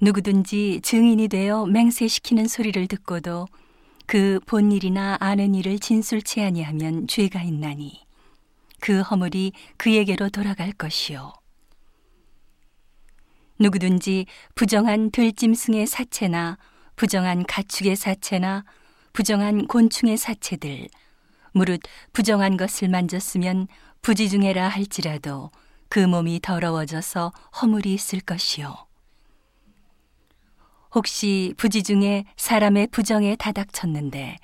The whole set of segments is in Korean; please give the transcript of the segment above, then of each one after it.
누구든지 증인이 되어 맹세시키는 소리를 듣고도 그 본 일이나 아는 일을 진술치 아니하면 죄가 있나니 그 허물이 그에게로 돌아갈 것이요. 누구든지 부정한 들짐승의 사체나 부정한 가축의 사체나 부정한 곤충의 사체들 무릇 부정한 것을 만졌으면 부지중해라 할지라도 그 몸이 더러워져서 허물이 있을 것이요 혹시 부지 중에 사람의 부정에 다닥쳤는데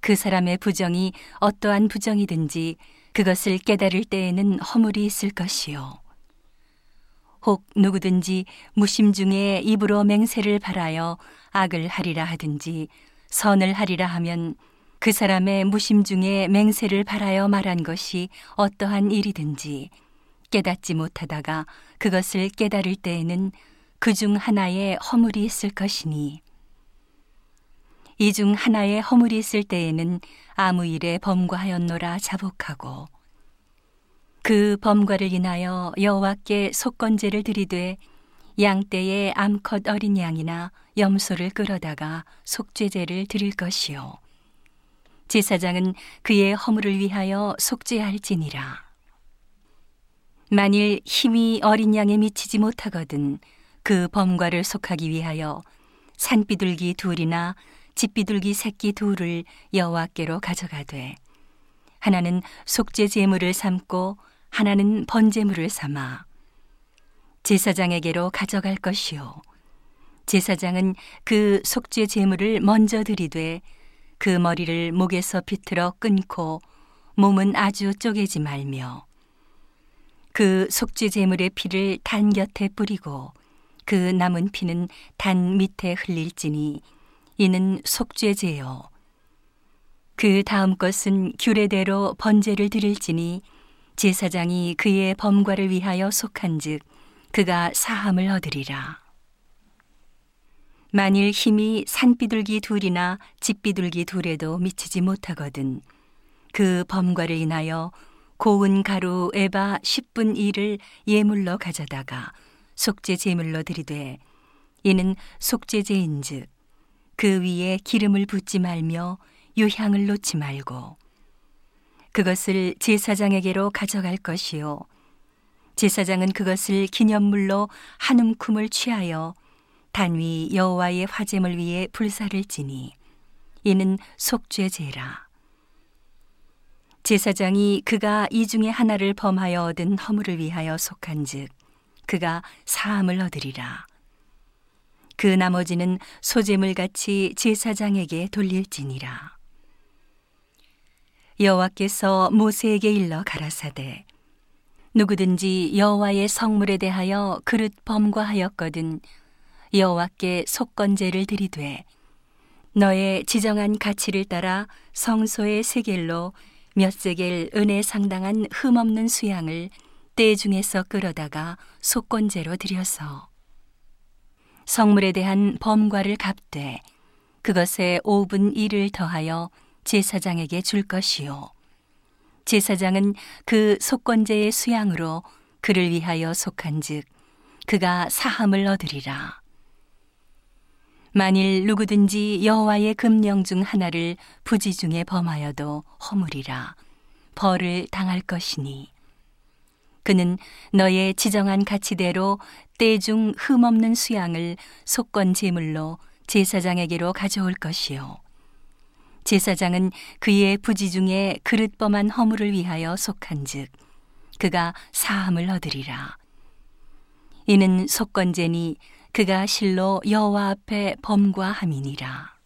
그 사람의 부정이 어떠한 부정이든지 그것을 깨달을 때에는 허물이 있을 것이요. 혹 누구든지 무심 중에 입으로 맹세를 바라여 악을 하리라 하든지 선을 하리라 하면 그 사람의 무심 중에 맹세를 바라여 말한 것이 어떠한 일이든지 깨닫지 못하다가 그것을 깨달을 때에는 그 중 하나에 허물이 있을 것이니. 이 중 하나에 허물이 있을 때에는 아무 일에 범과하였노라 자복하고 그 범과를 인하여 여호와께 속건제를 드리되 양떼의 암컷 어린 양이나 염소를 끌어다가 속죄제를 드릴 것이요. 제사장은 그의 허물을 위하여 속죄할지니라. 만일 힘이 어린 양에 미치지 못하거든 그 범과를 속하기 위하여 산비둘기 둘이나 집비둘기 새끼 둘을 여호와께로 가져가되 하나는 속죄 제물을 삼고 하나는 번제물을 삼아 제사장에게로 가져갈 것이요. 제사장은 그 속죄 제물을 먼저 드리되 그 머리를 목에서 비틀어 끊고 몸은 아주 쪼개지 말며 그 속죄 제물의 피를 단 곁에 뿌리고 그 남은 피는 단 밑에 흘릴지니 이는 속죄제요. 그 다음 것은 규례대로 번제를 드릴지니 제사장이 그의 범과를 위하여 속한즉 그가 사함을 얻으리라. 만일 힘이 산비둘기 둘이나 집비둘기 둘에도 미치지 못하거든 그 범과를 인하여 고운 가루 에바 10분 1을 예물로 가져다가 속죄 제물로 드리되 이는 속죄제인즉 그 위에 기름을 붓지 말며 유향을 놓지 말고 그것을 제사장에게로 가져갈 것이요. 제사장은 그것을 기념물로 한 움큼을 취하여 단위 여호와의 화제물 위에 불사를 지니 이는 속죄제라. 제사장이 그가 이 중에 하나를 범하여 얻은 허물을 위하여 속한즉 그가 사함을 얻으리라. 그 나머지는 소재물 같이 제사장에게 돌릴지니라. 여호와께서 모세에게 일러 가라사대 누구든지 여호와의 성물에 대하여 그릇 범과하였거든 여호와께 속건제를 드리되 너의 지정한 가치를 따라 성소의 세겔로 몇 세겔 은혜 상당한 흠없는 수양을 때 중에서 끌어다가 속건제로 드려서 성물에 대한 범과를 갚되 그것에 5분 1을 더하여 제사장에게 줄 것이요. 제사장은 그 속건제의 수양으로 그를 위하여 속한즉 그가 사함을 얻으리라. 만일 누구든지 여호와의 금령 중 하나를 부지 중에 범하여도 허물이라. 벌을 당할 것이니 그는 너의 지정한 가치대로 때중 흠없는 수양을 속건 제물로 제사장에게로 가져올 것이요. 제사장은 그의 부지 중에 그릇범한 허물을 위하여 속한즉 그가 사함을 얻으리라. 이는 속건제니 그가 실로 여호와 앞에 범과함이니라.